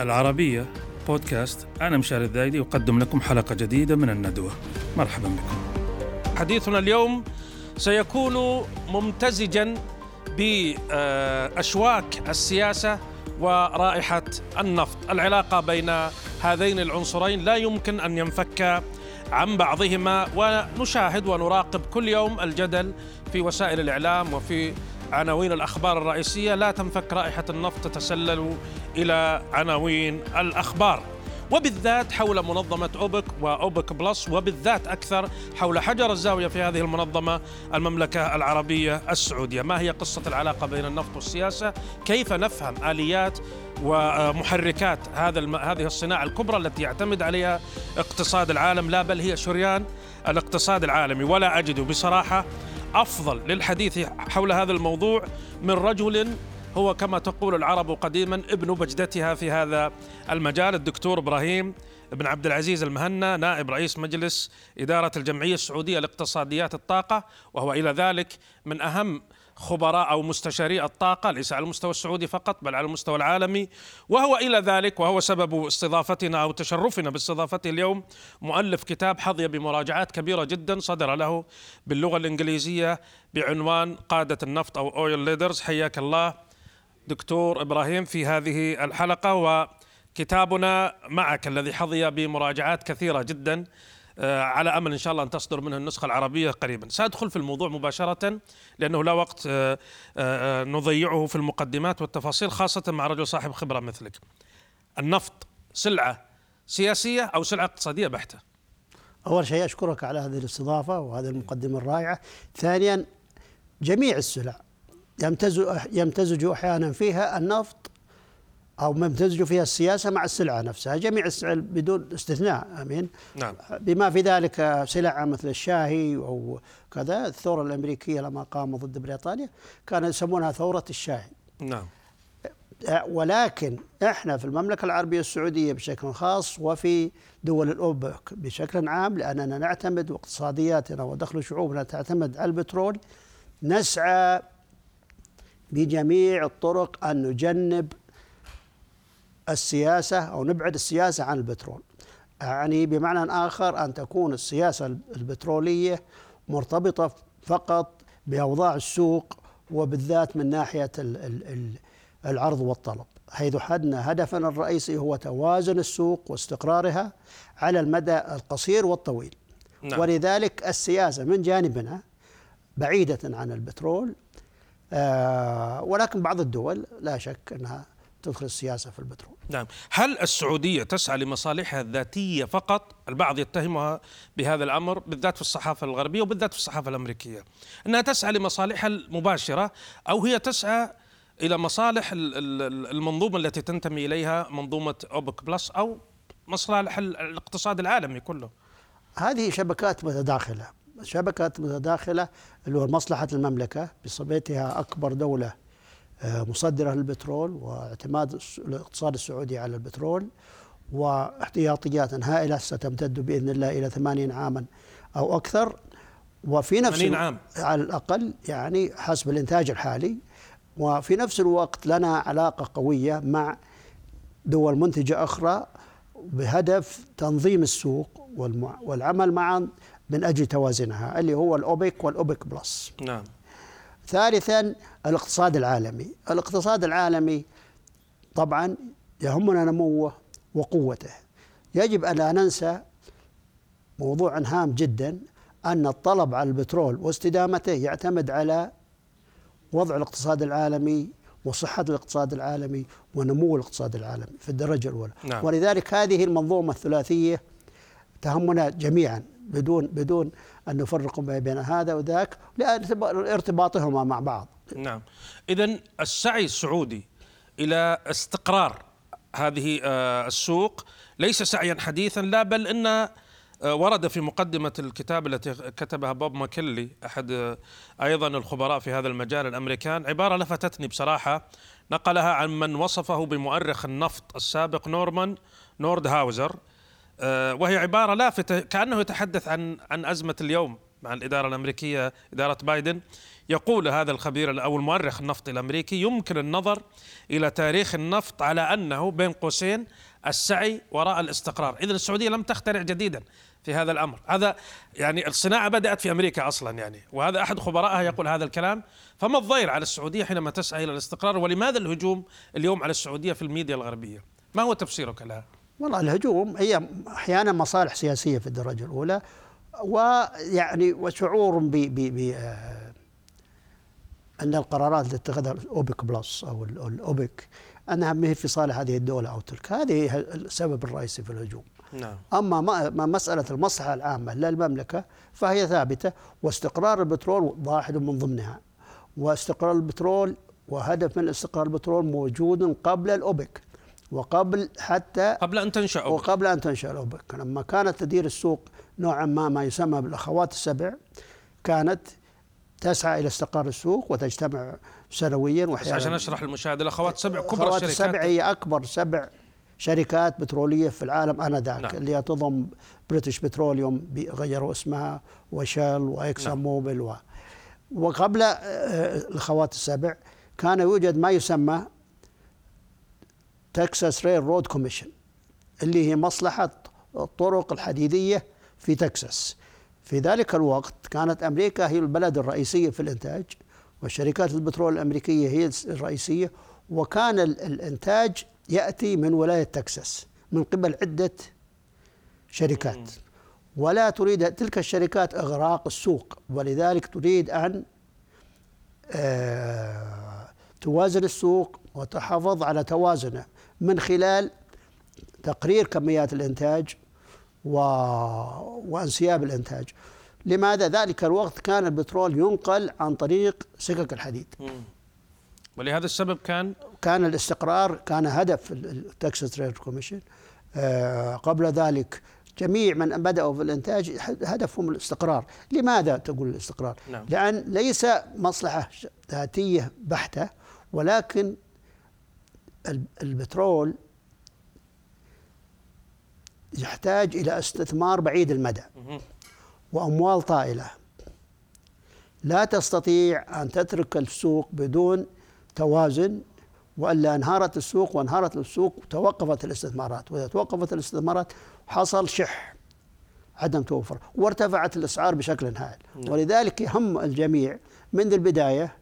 العربية بودكاست. أنا مشاري الذايدي أقدم لكم حلقة جديدة من الندوة. مرحبا بكم. حديثنا اليوم سيكون ممتزجا بأشواك السياسة ورائحة النفط. العلاقة بين هذين العنصرين لا يمكن أن ينفك عن بعضهما ونشاهد ونراقب كل يوم الجدل في وسائل الإعلام وفي عناوين الأخبار الرئيسية. لا تنفك رائحة النفط تتسلل إلى عناوين الأخبار. وبالذات حول منظمة أوبك وأوبك بلس وبالذات أكثر حول حجر الزاوية في هذه المنظمة المملكة العربية السعودية. ما هي قصة العلاقة بين النفط والسياسة؟ كيف نفهم آليات ومحركات هذا. هذه الصناعة الكبرى التي يعتمد عليها اقتصاد العالم؟ لا بل هي شريان الاقتصاد العالمي. ولا أجد بصراحة أفضل للحديث حول هذا الموضوع من رجل هو كما تقول العرب قديما ابن بجدتها في هذا المجال الدكتور إبراهيم بن عبد العزيز المهنا نائب رئيس مجلس إدارة الجمعية السعودية لاقتصاديات الطاقة وهو إلى ذلك من أهم خبراء أو مستشاري الطاقة ليس على المستوى السعودي فقط بل على المستوى العالمي. وهو إلى ذلك وهو سبب استضافتنا أو تشرفنا باستضافته اليوم مؤلف كتاب حظي بمراجعات كبيرة جدا صدر له باللغة الإنجليزية بعنوان قادة النفط أو اويل ليدرز حياك الله دكتور إبراهيم في هذه الحلقة وكتابنا معك الذي حظي بمراجعات كثيرة جدا. على أمل إن شاء الله أن تصدر منه النسخة العربية قريبا. سأدخل في الموضوع مباشرة لأنه لا وقت آه، آه، نضيعه في المقدمات والتفاصيل خاصة مع رجل صاحب خبرة مثلك. النفط سلعة سياسية أو سلعة اقتصادية بحتة. أول شيء أشكرك على هذه الاستضافة وهذه المقدمة الرائعة. ثانيا جميع السلع يمتزج يمتزج أحيانا فيها النفط أو يمتزج فيها السياسة مع السلعة نفسها جميع السلع بدون استثناء آمين. نعم. بما في ذلك سلع مثل الشاهي أو كذا الثورة الأمريكية لما قاموا ضد بريطانيا كانوا يسمونها ثورة الشاهي. نعم. ولكن إحنا في المملكة العربية السعودية بشكل خاص وفي دول الأوبك بشكل عام لأننا نعتمد واقتصادياتنا ودخل شعوبنا تعتمد على البترول نسعى بجميع الطرق أن نجنب السياسة أو نبعد السياسة عن البترول يعني بمعنى آخر أن تكون السياسة البترولية مرتبطة فقط بأوضاع السوق وبالذات من ناحية العرض والطلب حيث حدنا هدفنا الرئيسي هو توازن السوق واستقرارها على المدى القصير والطويل نعم. ولذلك السياسة من جانبنا بعيدة عن البترول آه ولكن بعض الدول لا شك أنها تدخل السياسة في البترول. نعم، هل السعودية تسعى لمصالحها الذاتية فقط؟ البعض يتهمها بهذا الأمر بالذات في الصحافة الغربية وبالذات في الصحافة الأمريكية، إنها تسعى لمصالحها المباشرة أو هي تسعى إلى مصالح المنظومة التي تنتمي إليها منظومة أوبك بلس أو مصالح الاقتصاد العالمي كله. هذه شبكات متداخلة شبكات متداخلة اللي هو مصلحة المملكة بصفتها أكبر دولة مصدرة للبترول واعتماد الاقتصاد السعودي على البترول واحتياطيات هائلة ستمتد بإذن الله إلى ثمانين عاما أو أكثر. وفي نفس عام. على الأقل يعني حسب الإنتاج الحالي. وفي نفس الوقت لنا علاقة قوية مع دول منتجة أخرى بهدف تنظيم السوق والعمل معا من أجل توازنها اللي هو الأوبك والأوبك بلس. نعم. ثالثا الاقتصاد العالمي. الاقتصاد العالمي طبعا يهمنا نموه وقوته. يجب أن لا ننسى موضوع هام جدا أن الطلب على البترول واستدامته يعتمد على وضع الاقتصاد العالمي وصحة الاقتصاد العالمي ونمو الاقتصاد العالمي في الدرجة الأولى. نعم. ولذلك هذه المنظومة الثلاثية تهمنا جميعا. بدون بدون أن نفرق بين هذا وذاك لارتباطهما مع بعض. نعم. اذا السعي السعودي إلى استقرار هذه آه، السوق ليس سعيا حديثا لا بل إن آه، ورد في مقدمة الكتاب التي كتبها بوب ماكلي أحد آه، أيضا الخبراء في هذا المجال الأمريكان عبارة لفتتني بصراحة نقلها عن من وصفه بمؤرخ النفط السابق نورمان نورد هاوزر وهي عبارة لافتة كأنه يتحدث عن عن أزمة اليوم مع الإدارة الأمريكية إدارة بايدن. يقول هذا الخبير أو المؤرخ النفطي الأمريكي يمكن النظر إلى تاريخ النفط على أنه بين قوسين السعي وراء الاستقرار. إذا السعودية لم تخترع جديدا في هذا الأمر، هذا يعني الصناعة بدأت في أمريكا أصلا يعني، وهذا أحد خبرائها يقول هذا الكلام، فما الضير على السعودية حينما تسعى إلى الاستقرار؟ ولماذا الهجوم اليوم على السعودية في الميديا الغربية؟ ما هو تفسيرك لها؟ والله الهجوم هي أحيانا مصالح سياسية في الدرجة الأولى ويعني وشعور ب ب آه، أن القرارات اللي اتخذها الاوبك بلس أو الاوبك أنها ما هي في صالح هذه الدولة أو تلك، هذه السبب الرئيسي في الهجوم. نعم. أما ما مسألة المصلحة العامة للمملكة فهي ثابتة واستقرار البترول واحد من ضمنها واستقرار البترول وهدف من استقرار البترول موجود قبل الأوبك وقبل حتى قبل أن تنشأ. وقبل أن تنشأ الأوبك لما كانت تدير السوق نوعا ما ما يسمى بالأخوات السبع كانت تسعى إلى استقرار السوق وتجتمع سنويا وحيانا عشان أشرح للمشاهد الأخوات سبع كبرى الشركات السبع هي أكبر سبع شركات بترولية في العالم آنذاك نعم. اللي تضم British Petroleum غيروا اسمها و Shell و Exxon نعم. Mobil و وقبل آه، الأخوات السبع كان يوجد ما يسمى Texas Railroad Commission اللي هي مصلحة الطرق الحديدية في تكساس في ذلك الوقت كانت أمريكا هي البلد الرئيسية في الإنتاج وشركات البترول الأمريكية هي الرئيسية وكان الإنتاج يأتي من ولاية تكساس من قبل عدة شركات. ولا تريد تلك الشركات إغراق السوق ولذلك تريد أن آه، توازن السوق وتحافظ على توازنه. من خلال تقرير كميات الإنتاج و... وانسياب الإنتاج. لماذا؟ ذلك الوقت كان البترول ينقل عن طريق سكك الحديد. ولهذا السبب كان؟ كان الاستقرار كان هدف ال Texas Railroad Commission قبل ذلك جميع من بدأوا في الإنتاج هدفهم الاستقرار. لماذا تقول الاستقرار؟ نعم. لأن ليس مصلحة ذاتية بحتة ولكن البترول يحتاج إلى استثمار بعيد المدى. وأموال طائلة. لا تستطيع أن تترك السوق بدون توازن وإلا انهارت السوق وانهارت السوق توقفت الاستثمارات. وإذا توقفت الاستثمارات حصل شح عدم توفر وارتفعت الأسعار بشكل هائل نعم. ولذلك يهم الجميع منذ البداية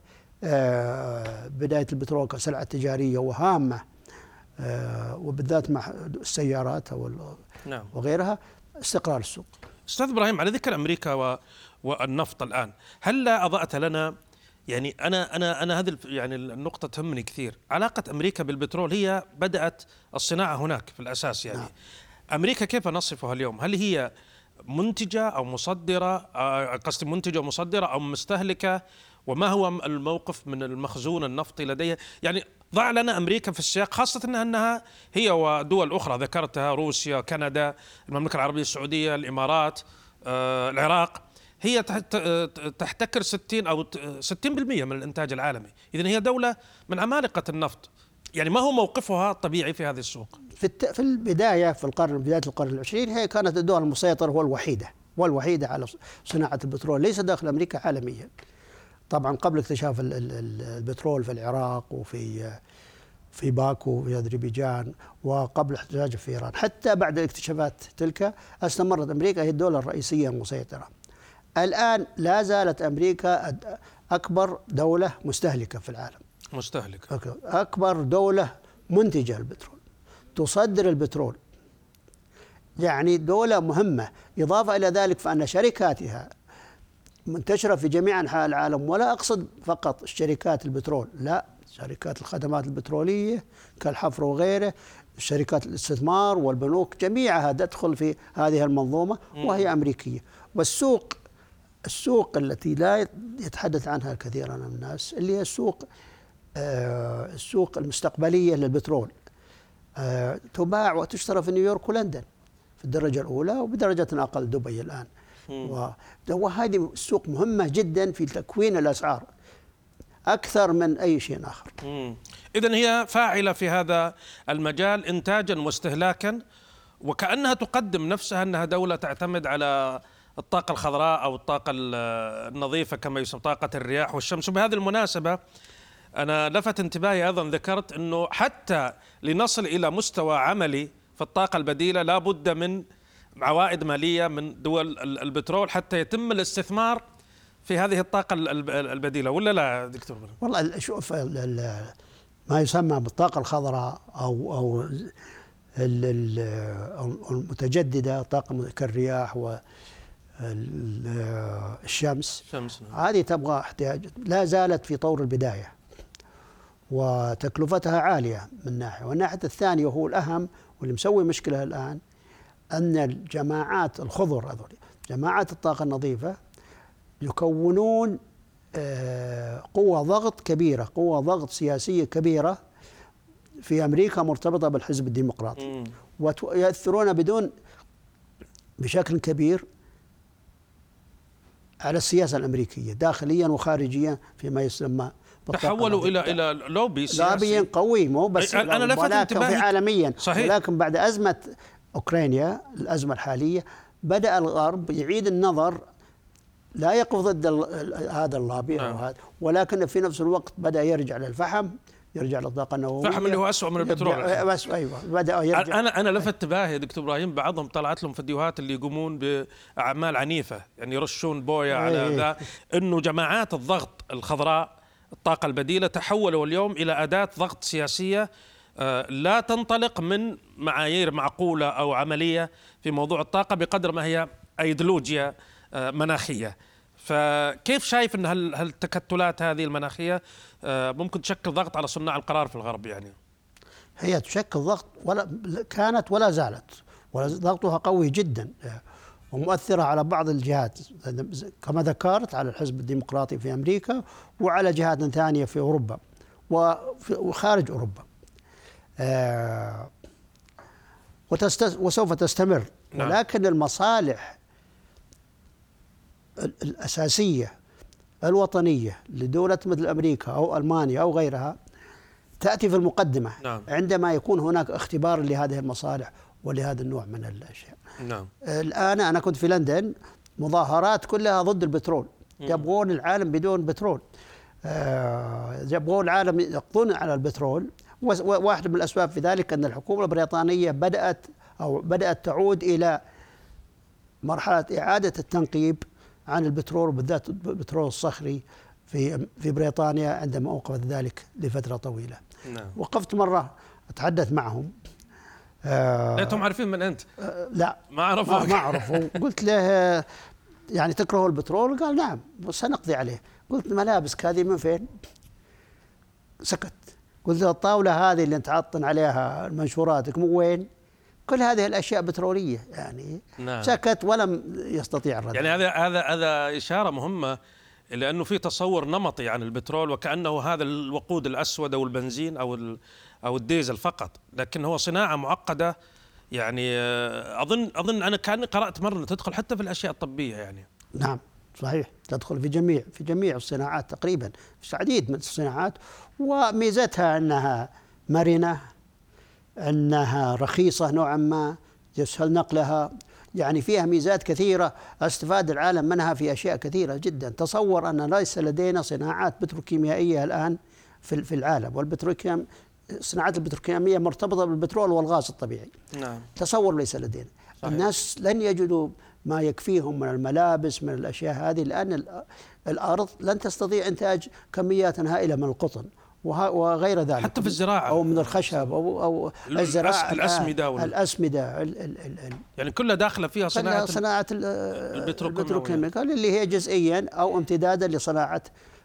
آه، بداية البترول كسلعة تجارية وهامة آه، وبالذات مع السيارات أو نعم. وغيرها استقرار السوق. أستاذ إبراهيم على ذكر أمريكا والنفط الآن، هل لا أضأت لنا يعني أنا أنا أنا هذه يعني النقطة تهمني كثير علاقة أمريكا بالبترول هي بدأت الصناعة هناك في الأساس يعني نعم. أمريكا كيف نصفها اليوم هل هي منتجة أو مصدرة آه، قصدي منتجة ومصدرة أو مستهلكة وما هو الموقف من المخزون النفطي لديها يعني ضع لنا أمريكا في السياق خاصة أنها هي ودول أخرى ذكرتها روسيا كندا المملكة العربية السعودية الإمارات آه، العراق هي تحتكر 60 أو 60% من الإنتاج العالمي، اذا هي دولة من عمالقة النفط. يعني ما هو موقفها الطبيعي في هذه السوق؟ في في البداية في القرن بداية القرن العشرين هي كانت الدول المسيطرة والوحيدة والوحيدة على صناعة البترول ليس داخل أمريكا عالميا. طبعا قبل اكتشاف البترول في العراق وفي في باكو وفي أذربيجان وقبل احتجاج في إيران. حتى بعد الاكتشافات تلك استمرت أمريكا هي الدولة الرئيسية المسيطرة. الآن لا زالت أمريكا أكبر دولة مستهلكة في العالم. مستهلكة. أكبر دولة منتجة البترول. تصدر البترول. يعني دولة مهمة. إضافة إلى ذلك فأن شركاتها منتشرة في جميع أنحاء العالم ولا أقصد فقط شركات البترول لا شركات الخدمات البترولية كالحفر وغيره شركات الاستثمار والبنوك جميعها تدخل في هذه المنظومة وهي أمريكية. والسوق السوق التي لا يتحدث عنها كثيرا من الناس اللي هي السوق آه، السوق المستقبلية للبترول آه، تباع وتشترى في نيويورك ولندن في الدرجة الأولى وبدرجة أقل دبي الآن. وهذه السوق مهمة جدا في تكوين الأسعار أكثر من أي شيء آخر. اذا هي فاعلة في هذا المجال انتاجا واستهلاكا وكأنها تقدم نفسها أنها دولة تعتمد على الطاقة الخضراء أو الطاقة النظيفة كما يسمى طاقة الرياح والشمس. وبهذه المناسبة أنا لفت انتباهي أيضا ذكرت أنه حتى لنصل إلى مستوى عملي في الطاقة البديلة لا بد من عوائد مالية من دول البترول حتى يتم الاستثمار في هذه الطاقة البديلة ولا لا دكتور والله شوف ما يسمى بالطاقة الخضراء أو أو المتجددة طاقة كالرياح والشمس نعم. هذه تبغى احتياج لا زالت في طور البداية وتكلفتها عالية من ناحية. والناحية الثانية وهو الأهم واللي مسوي مشكلة الآن أن الجماعات الخضر هذول جماعات الطاقة النظيفة يكونون آه، قوة ضغط كبيرة قوة ضغط سياسية كبيرة في أمريكا مرتبطة بالحزب الديمقراطي. ويؤثرون بدون بشكل كبير على السياسة الأمريكية داخليا وخارجيا فيما يسمى تحولوا إلى إلى لوبي سياسي. لوبي قوي مو بس أنا لفت انتباهي. عالميا صحيح. ولكن بعد أزمة أوكرانيا الأزمة الحالية بدأ الغرب يعيد النظر. لا يقف ضد هذا اللابي نعم. هذا. ولكن في نفس الوقت بدأ يرجع للفحم يرجع للطاقه النوويه الفحم اللي هو اسوء من البترول. بس أيوه بدأ يرجع. أنا أنا لفت انتباهي يا دكتور إبراهيم بعضهم طلعت لهم فيديوهات اللي يقومون بأعمال عنيفة يعني يرشون بويا على إيه. ذا إنه جماعات الضغط الخضراء الطاقة البديلة تحولوا اليوم إلى أداة ضغط سياسية آه، لا تنطلق من معايير معقولة أو عملية في موضوع الطاقة بقدر ما هي ايديولوجيا آه، مناخية. فكيف شايف إن هالتكتلات هذه المناخية؟ آه، ممكن تشكل ضغط على صناع القرار في الغرب يعني. هي تشكل ضغط ولا كانت ولا زالت ضغطها قوي جدا ومؤثرة على بعض الجهات. كما ذكرت على الحزب الديمقراطي في أمريكا وعلى جهات ثانية في أوروبا وخارج أوروبا. آه، وسوف تستمر. نعم. ولكن المصالح الأساسية الوطنية لدولة مثل أمريكا أو ألمانيا أو غيرها تأتي في المقدمة. نعم. عندما يكون هناك اختبار لهذه المصالح ولهذا النوع من الأشياء. نعم. الآن أنا كنت في لندن مظاهرات كلها ضد البترول. يبغون العالم بدون بترول. آه، يبغون العالم يقضون على البترول. واحد من الأسباب في ذلك أن الحكومة البريطانية بدأت أو بدأت تعود إلى مرحلة إعادة التنقيب عن البترول وبالذات البترول الصخري في في بريطانيا عندما أوقفت ذلك لفترة طويلة. نعم. وقفت مرة أتحدث معهم آه أنتم عارفين من أنت؟ آه لا ما أعرفه ما أعرفه قلت له يعني تكره البترول؟ قال نعم سنقضي عليه قلت ملابسك هذه من فين؟ سكت قلت له الطاولة هذه اللي انت عطن عليها منشوراتك من وين؟ كل هذه الأشياء بترولية يعني نعم. سكت ولم يستطيع الرد يعني هذا هذا هذا إشارة مهمة لأنه في تصور نمطي عن البترول وكأنه هذا الوقود الأسود أو البنزين أو أو الديزل فقط لكن هو صناعة معقدة يعني آه، أظن أظن أنا كأني قرأت مرة تدخل حتى في الأشياء الطبية يعني نعم صحيح تدخل في جميع في جميع الصناعات تقريبا في العديد من الصناعات. وميزتها أنها مرنة أنها رخيصة نوعا ما يسهل نقلها. يعني فيها ميزات كثيرة. أستفاد العالم منها في أشياء كثيرة جدا. تصور أن ليس لدينا صناعات بتروكيميائية الآن في العالم. والبتروكيم صناعات البتروكيميائية مرتبطة بالبترول والغاز الطبيعي. نعم. تصور ليس لدينا. صحيح. الناس لن يجدوا ما يكفيهم من الملابس من الأشياء هذه لأن الأرض لن تستطيع إنتاج كميات هائلة من القطن وغير ذلك. حتى في الزراعة. أو من الخشب أو أو الزراعة الأسمدة الأسمدة ال ال ال يعني كلها داخلة فيها صناعة صناعة البتروكيميكال. اللي هي جزئيا أو امتدادا لصناعة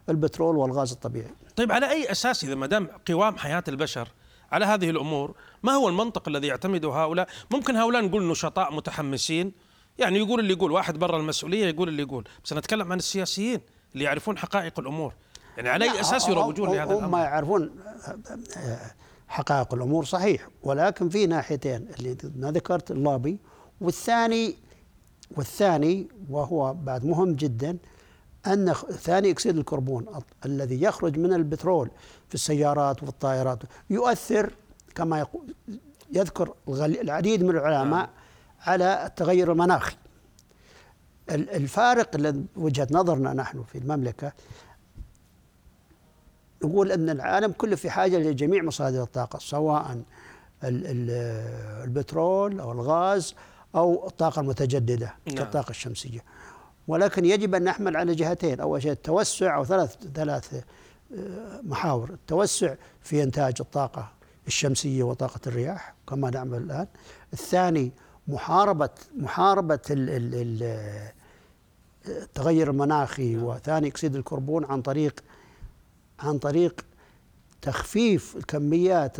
البترول والغاز الطبيعي. طيب على أي أساس إذا ما دام قوام حياة البشر على هذه الأمور ما هو المنطق الذي يعتمده هؤلاء؟ ممكن هؤلاء نقول نشطاء متحمسين؟ يعني يقول اللي يقول واحد برا المسؤولية يقول اللي يقول بس نتكلم عن السياسيين اللي يعرفون حقائق الأمور يعني على أي أساس يروجون لهذا الامر؟ هم يعرفون حقائق الأمور صحيح ولكن في ناحيتين اللي ما ذكرت اللابي والثاني والثاني وهو بعد مهم جدا أن ثاني أكسيد الكربون الذي يخرج من البترول في السيارات والطائرات يؤثر كما يقول يذكر العديد من العلماء نعم. على التغير المناخي. الفارق وجهة نظرنا نحن في المملكة نقول أن العالم كله في حاجة لجميع مصادر الطاقة سواء البترول أو الغاز أو الطاقة المتجددة نعم. كالطاقة الشمسية. ولكن يجب أن نحمل على جهتين أول شيء التوسع أو ثلاث ثلاث آه، محاور. التوسع في إنتاج الطاقة الشمسية وطاقة الرياح كما نعمل الآن. الثاني محاربة محاربة التغير المناخي نعم. وثاني أكسيد الكربون عن طريق عن طريق تخفيف الكميات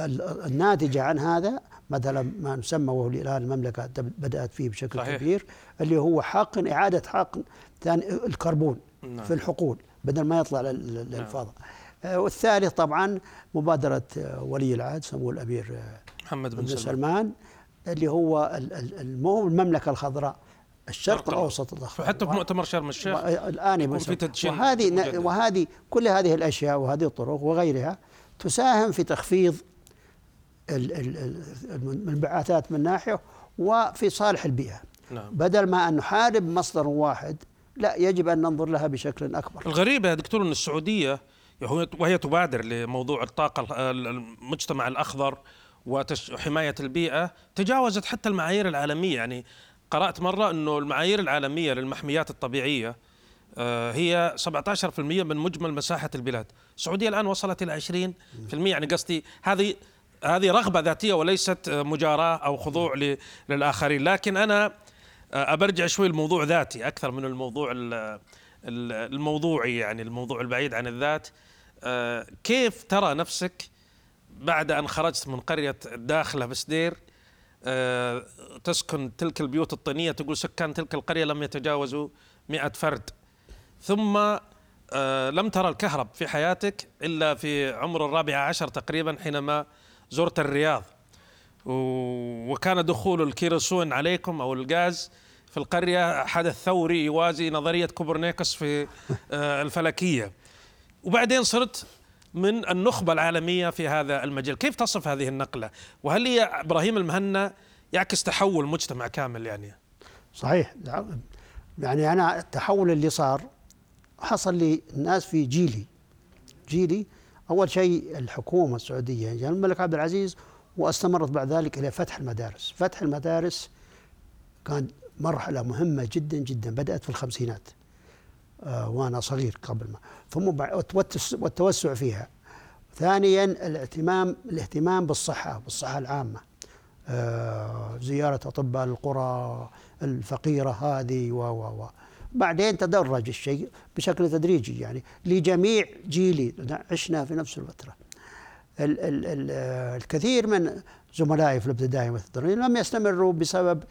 الناتجة عن هذا مثلا ما نسمى وهو الآن المملكة بدأت فيه بشكل صحيح. كبير اللي هو حقن إعادة حقن ثاني الكربون نعم. في الحقول بدل ما يطلع للفضاء نعم. والثالث طبعا مبادرة آه، ولي العهد سمو الأمير آه، محمد بن سلمان, سلمان اللي هو مو المملكة الخضراء الشرق الأوسط الاخضر في مؤتمر شرم الشيخ الآن في تدشين وهذه وهذه كل هذه الأشياء وهذه الطرق وغيرها تساهم في تخفيض المنبعثات من ناحية وفي صالح البيئة. نعم. بدل ما أن نحارب مصدر واحد لا يجب أن ننظر لها بشكل أكبر. الغريب يا دكتور إن السعودية وهي تبادر لموضوع الطاقة المجتمع الأخضر وحمايه البيئة تجاوزت حتى المعايير العالمية. يعني قرأت مرة إنه المعايير العالمية للمحميات الطبيعية آه، هي 17% من مجمل مساحة البلاد. السعودية الآن وصلت إلى 20% يعني قصدي هذه هذه رغبة ذاتية وليست مجاراة أو خضوع للآخرين. لكن أنا أبرجع شوي الموضوع ذاتي أكثر من الموضوع الموضوعي يعني الموضوع البعيد عن الذات. كيف ترى نفسك بعد أن خرجت من قرية الداخله بسدير تسكن تلك البيوت الطينية تقول سكان تلك القرية لم يتجاوزوا مئة فرد. ثم لم ترى الكهرب في حياتك إلا في عمر الرابعه عشر تقريبا حينما زرت الرياض. وكان دخول الكيروسون عليكم أو الغاز في القرية حدث ثوري يوازي نظرية كوبرنيكوس في آه، الفلكية. وبعدين صرت من النخبة العالمية في هذا المجال. كيف تصف هذه النقلة؟ وهل هي إبراهيم المهنا يعكس تحول مجتمع كامل يعني؟ صحيح. يعني أنا التحول اللي صار حصل لي الناس في جيلي. جيلي أول شيء الحكومة السعودية. يعني الملك عبد العزيز واستمرت بعد ذلك إلى فتح المدارس. فتح المدارس كان مرحلة مهمة جدا جدا بدأت في الخمسينات. وأنا صغير قبل ما. ثم والتوسع فيها. ثانيا الاهتمام الاهتمام بالصحة بالصحة العامة. آه زيارة أطباء القرى الفقيرة هذه و و و. بعدين تدرج الشيء بشكل تدريجي يعني لجميع جيلي. عشنا في نفس الفترة. ال ال ال الكثير من زملائي في الابتدائي والثانوي لم يستمروا بسبب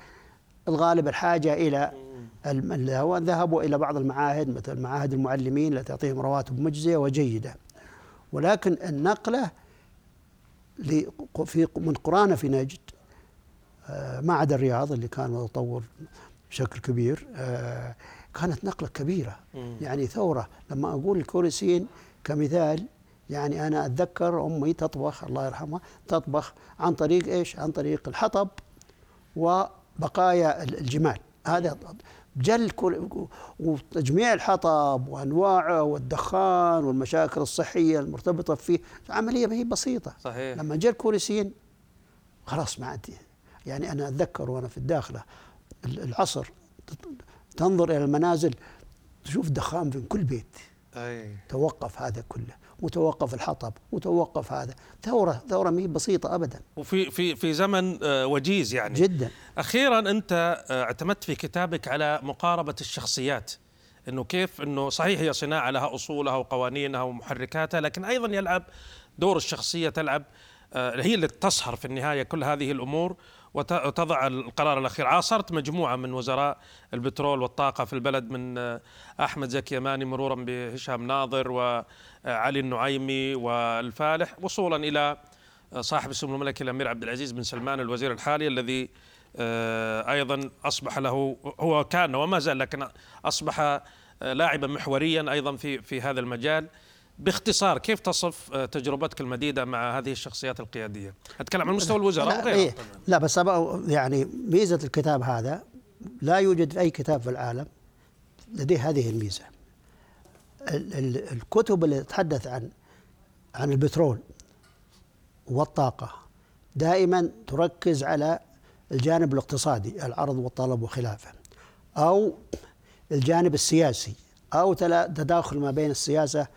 الغالب الحاجة إلى ذهبوا إلى بعض المعاهد مثل معاهد المعلمين التي تعطيهم رواتب مجزية وجيدة. ولكن النقلة في من قرانا في نجد آه، ما عدا الرياض اللي كان متطور بشكل كبير آه، كانت نقلة كبيرة. يعني ثورة. لما أقول الكورسين كمثال يعني أنا أتذكر أمي تطبخ الله يرحمها تطبخ عن طريق إيش؟ عن طريق الحطب وبقايا الجمال. هذا جل كل وتجميع الحطب وأنواعه والدخان والمشاكل الصحية المرتبطة فيه. عملية ما هي بسيطة. صحيح. لما جاء الكورسيين خلاص ما عندي يعني. أنا أتذكر وأنا في الداخلة العصر تنظر إلى المنازل تشوف دخان في كل بيت. أي. توقف هذا كله وتوقف الحطب وتوقف هذا. ثورة ثورة ما بسيطة أبدا. وفي في في زمن آه، وجيز يعني. جدا. أخيرا أنت آه، اعتمدت في كتابك على مقاربة الشخصيات إنه كيف إنه صحيح هي صناعة لها أصولها وقوانينها ومحركاتها لكن أيضا يلعب دور الشخصية تلعب آه، هي اللي تصهر في النهاية كل هذه الأمور. وتضع القرار الأخير. عاصرت مجموعة من وزراء البترول والطاقة في البلد من آه، أحمد زكي يماني مرورا بهشام ناظر وعلي النعيمي والفالح وصولا إلى آه، صاحب السمو الملكي الأمير عبد العزيز بن سلمان الوزير الحالي الذي أيضا أصبح له هو كان وما زال لكن أصبح لاعبا محوريا أيضا في في هذا المجال. باختصار كيف تصف آه، تجربتك المديدة مع هذه الشخصيات القيادية؟ أتكلم عن مستوى الوزراء لا, إيه. لا بس يعني ميزة الكتاب هذا لا يوجد أي كتاب في العالم لديه هذه الميزة. الكتب اللي تتحدث عن عن البترول والطاقة دائما تركز على الجانب الاقتصادي العرض والطلب وخلافه أو الجانب السياسي أو تداخل ما بين السياسة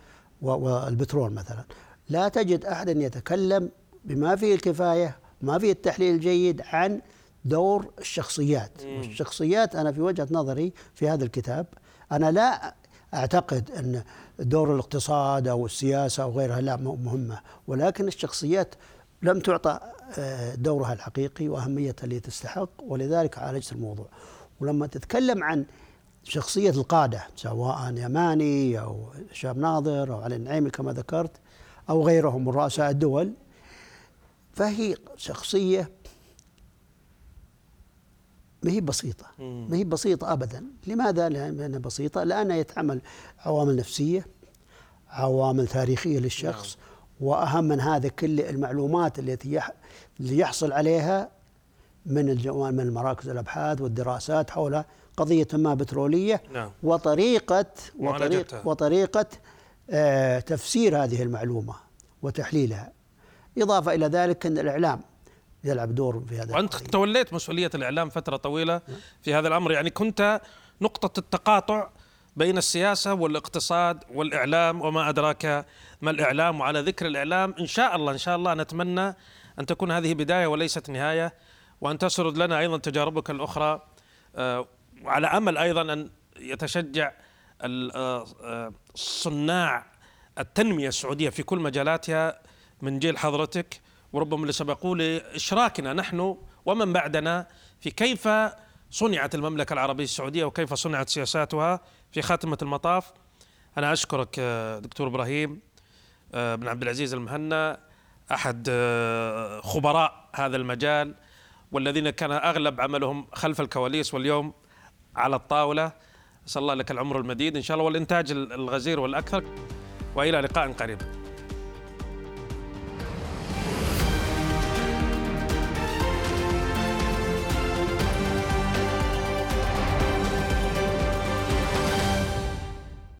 والبترول مثلا. لا تجد أحدا يتكلم بما فيه الكفاية ما فيه التحليل الجيد عن دور الشخصيات. والشخصيات أنا في وجهة نظري في هذا الكتاب أنا لا أعتقد أن دور الاقتصاد أو السياسة أو غيرها لا مهمة ولكن الشخصيات لم تعطى آه، دورها الحقيقي وأهميتها اللي تستحق ولذلك عالجت الموضوع. ولما تتكلم عن شخصية القادة سواء يماني أو شاب ناظر أو علي النعيمي كما ذكرت أو غيرهم من رؤساء الدول. فهي شخصية ما هي بسيطة ما هي بسيطة أبدا. لماذا لأنها بسيطة؟ لأنها يتعمل عوامل نفسية عوامل تاريخية للشخص نعم. وأهم من هذا كل المعلومات التي يحصل عليها من الجوان من مراكز الأبحاث والدراسات حول قضية ما بترولية نعم. وطريقة وطريقة, وطريقة آه تفسير هذه المعلومة وتحليلها. إضافة إلى ذلك أن الإعلام يلعب دور في هذا وأنت القضية. توليت مسؤولية الإعلام فترة طويلة في هذا الأمر. يعني كنت نقطة التقاطع بين السياسة والاقتصاد والإعلام وما أدراك ما الإعلام وعلى ذكر الإعلام. إن شاء الله إن شاء الله نتمنى أن تكون هذه بداية وليست نهاية. وأن تسرد لنا أيضا تجاربك الأخرى آه، وعلى أمل أيضا أن يتشجع آه، آه، صناع التنمية السعودية في كل مجالاتها من جيل حضرتك. وربما اللي سبقوا لإشراكنا نحن ومن بعدنا في كيف صنعت المملكة العربية السعودية وكيف صنعت سياساتها في خاتمة المطاف. أنا أشكرك دكتور إبراهيم بن عبد العزيز المهنا أحد خبراء هذا المجال. والذين كان أغلب عملهم خلف الكواليس واليوم على الطاولة. أسأل الله لك العمر المديد. إن شاء الله والإنتاج الغزير والأكثر. وإلى لقاء قريب.